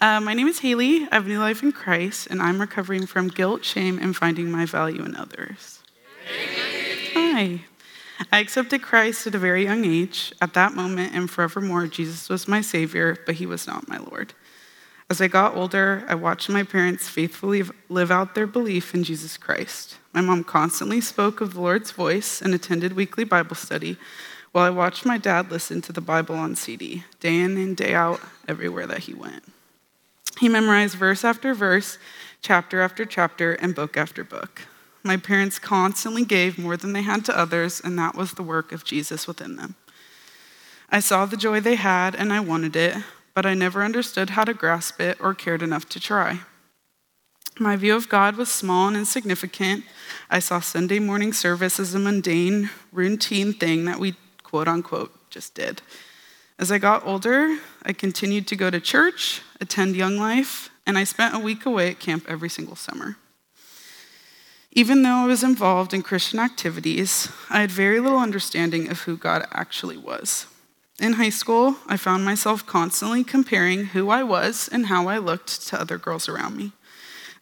Uh, my name is Haley. I have new life in Christ, and I'm recovering from guilt, shame, and finding my value in others. Hi. I accepted Christ at a very young age. At that moment and forevermore, Jesus was my Savior, but He was not my Lord. As I got older, I watched my parents faithfully live out their belief in Jesus Christ. My mom constantly spoke of the Lord's voice and attended weekly Bible study, while I watched my dad listen to the Bible on CD, day in and day out, everywhere that he went. He memorized verse after verse, chapter after chapter, and book after book. My parents constantly gave more than they had to others, and that was the work of Jesus within them. I saw the joy they had, and I wanted it, but I never understood how to grasp it or cared enough to try. My view of God was small and insignificant. I saw Sunday morning service as a mundane, routine thing that we quote unquote just did. As I got older, I continued to go to church, attend Young Life, and I spent a week away at camp every single summer. Even though I was involved in Christian activities, I had very little understanding of who God actually was. In high school, I found myself constantly comparing who I was and how I looked to other girls around me.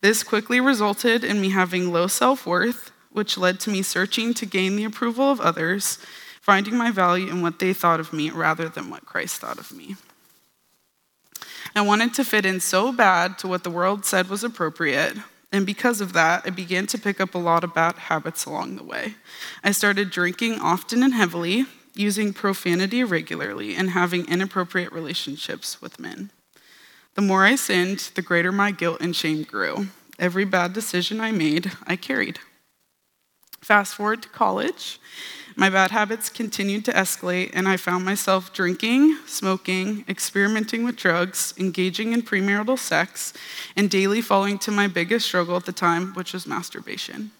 This quickly resulted in me having low self worth, which led to me searching to gain the approval of others finding my value in what they thought of me rather than what Christ thought of me. I wanted to fit in so bad to what the world said was appropriate, and because of that, I began to pick up a lot of bad habits along the way. I started drinking often and heavily, using profanity regularly, and having inappropriate relationships with men. The more I sinned, the greater my guilt and shame grew. Every bad decision I made, I carried. Fast forward to college, my bad habits continued to escalate, and I found myself drinking, smoking, experimenting with drugs, engaging in premarital sex, and daily falling to my biggest struggle at the time, which was masturbation.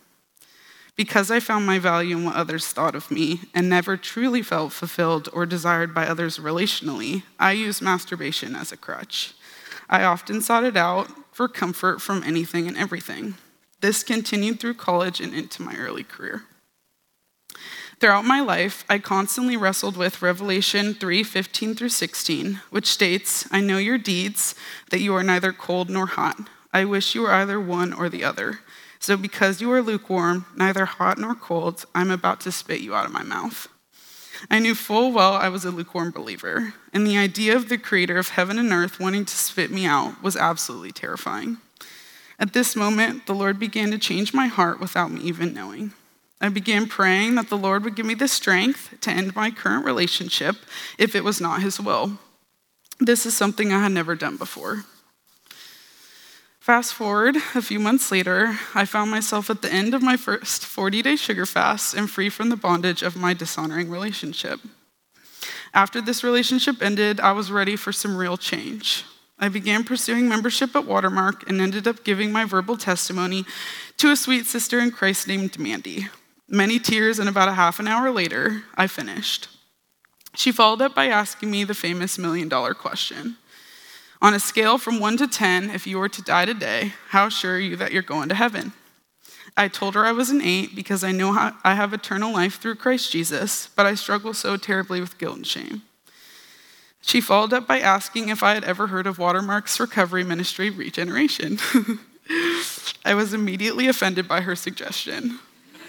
Because I found my value in what others thought of me and never truly felt fulfilled or desired by others relationally, I used masturbation as a crutch. I often sought it out for comfort from anything and everything. This continued through college and into my early career. Throughout my life, I constantly wrestled with Revelation 3 15 through 16, which states, I know your deeds, that you are neither cold nor hot. I wish you were either one or the other. So because you are lukewarm, neither hot nor cold, I'm about to spit you out of my mouth. I knew full well I was a lukewarm believer, and the idea of the creator of heaven and earth wanting to spit me out was absolutely terrifying. At this moment, the Lord began to change my heart without me even knowing. I began praying that the Lord would give me the strength to end my current relationship if it was not His will. This is something I had never done before. Fast forward a few months later, I found myself at the end of my first 40 day sugar fast and free from the bondage of my dishonoring relationship. After this relationship ended, I was ready for some real change. I began pursuing membership at Watermark and ended up giving my verbal testimony to a sweet sister in Christ named Mandy. Many tears, and about a half an hour later, I finished. She followed up by asking me the famous million dollar question On a scale from one to 10, if you were to die today, how sure are you that you're going to heaven? I told her I was an eight because I know I have eternal life through Christ Jesus, but I struggle so terribly with guilt and shame. She followed up by asking if I had ever heard of Watermark's recovery ministry, Regeneration. I was immediately offended by her suggestion.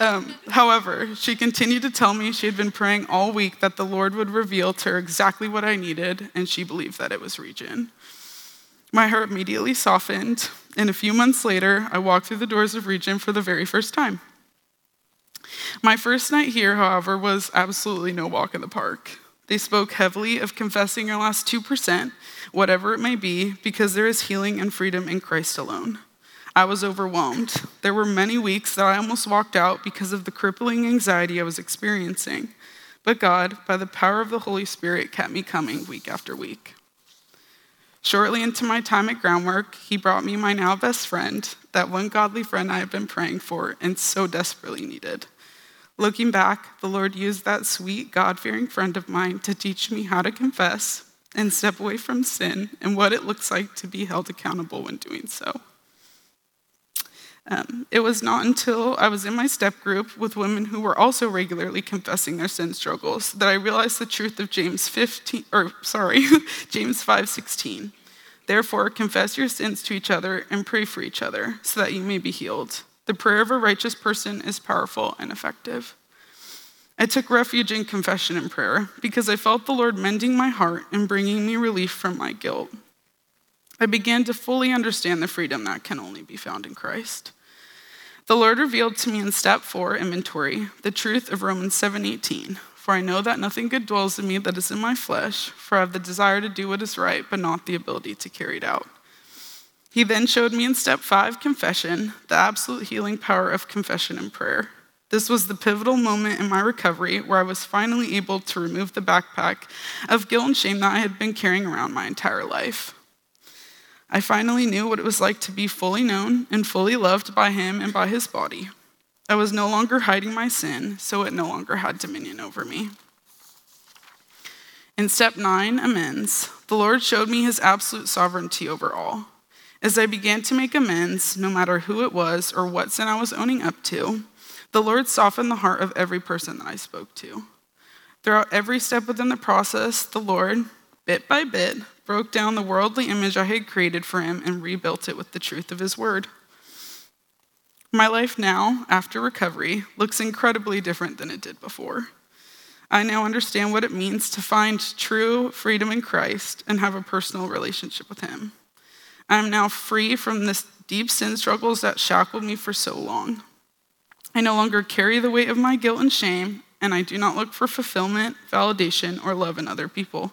um, however, she continued to tell me she had been praying all week that the Lord would reveal to her exactly what I needed, and she believed that it was Regen. My heart immediately softened, and a few months later, I walked through the doors of Regen for the very first time. My first night here, however, was absolutely no walk in the park. They spoke heavily of confessing your last 2%, whatever it may be, because there is healing and freedom in Christ alone. I was overwhelmed. There were many weeks that I almost walked out because of the crippling anxiety I was experiencing. But God, by the power of the Holy Spirit, kept me coming week after week. Shortly into my time at Groundwork, he brought me my now best friend, that one godly friend I had been praying for and so desperately needed. Looking back, the Lord used that sweet, God fearing friend of mine to teach me how to confess and step away from sin and what it looks like to be held accountable when doing so. Um, it was not until I was in my step group with women who were also regularly confessing their sin struggles that I realized the truth of James 15 or sorry, James 5:16. Therefore confess your sins to each other and pray for each other so that you may be healed. The prayer of a righteous person is powerful and effective. I took refuge in confession and prayer because I felt the Lord mending my heart and bringing me relief from my guilt. I began to fully understand the freedom that can only be found in Christ. The Lord revealed to me in step 4 inventory the truth of Romans 7:18. For I know that nothing good dwells in me that is in my flesh, for I have the desire to do what is right, but not the ability to carry it out. He then showed me in step 5 confession, the absolute healing power of confession and prayer. This was the pivotal moment in my recovery where I was finally able to remove the backpack of guilt and shame that I had been carrying around my entire life. I finally knew what it was like to be fully known and fully loved by Him and by His body. I was no longer hiding my sin, so it no longer had dominion over me. In step nine, amends, the Lord showed me His absolute sovereignty over all. As I began to make amends, no matter who it was or what sin I was owning up to, the Lord softened the heart of every person that I spoke to. Throughout every step within the process, the Lord, bit by bit, broke down the worldly image I had created for him and rebuilt it with the truth of his word. My life now, after recovery, looks incredibly different than it did before. I now understand what it means to find true freedom in Christ and have a personal relationship with Him. I am now free from the deep sin struggles that shackled me for so long. I no longer carry the weight of my guilt and shame, and I do not look for fulfillment, validation, or love in other people.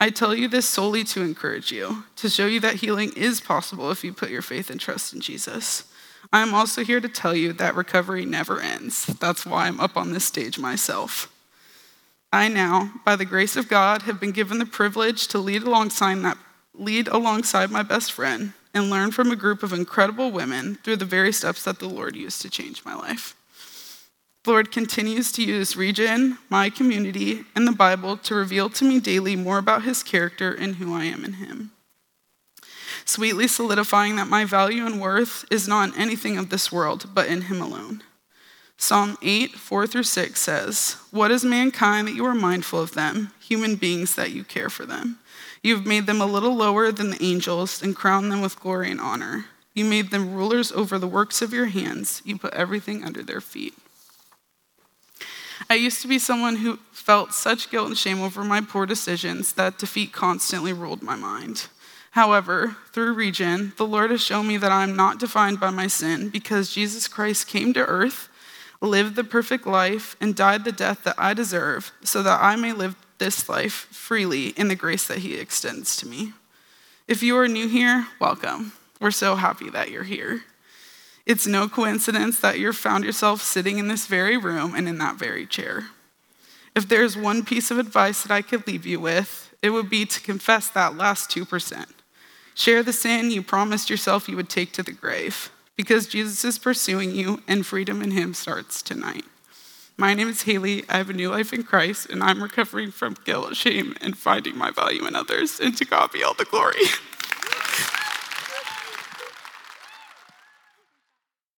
I tell you this solely to encourage you, to show you that healing is possible if you put your faith and trust in Jesus. I am also here to tell you that recovery never ends. That's why I'm up on this stage myself. I now, by the grace of God, have been given the privilege to lead alongside that lead alongside my best friend and learn from a group of incredible women through the very steps that the Lord used to change my life. The Lord continues to use Regen, my community, and the Bible to reveal to me daily more about his character and who I am in him. Sweetly solidifying that my value and worth is not in anything of this world, but in him alone. Psalm 8, 4 through 6 says, What is mankind that you are mindful of them, human beings that you care for them? You have made them a little lower than the angels and crowned them with glory and honor. You made them rulers over the works of your hands. You put everything under their feet. I used to be someone who felt such guilt and shame over my poor decisions that defeat constantly ruled my mind. However, through Regen, the Lord has shown me that I am not defined by my sin because Jesus Christ came to earth, lived the perfect life, and died the death that I deserve so that I may live this life freely in the grace that He extends to me. If you are new here, welcome. We're so happy that you're here. It's no coincidence that you've found yourself sitting in this very room and in that very chair. If there's one piece of advice that I could leave you with, it would be to confess that last 2%. Share the sin you promised yourself you would take to the grave, because Jesus is pursuing you and freedom in Him starts tonight. My name is Haley. I have a new life in Christ, and I'm recovering from guilt, shame, and finding my value in others. And to God be all the glory.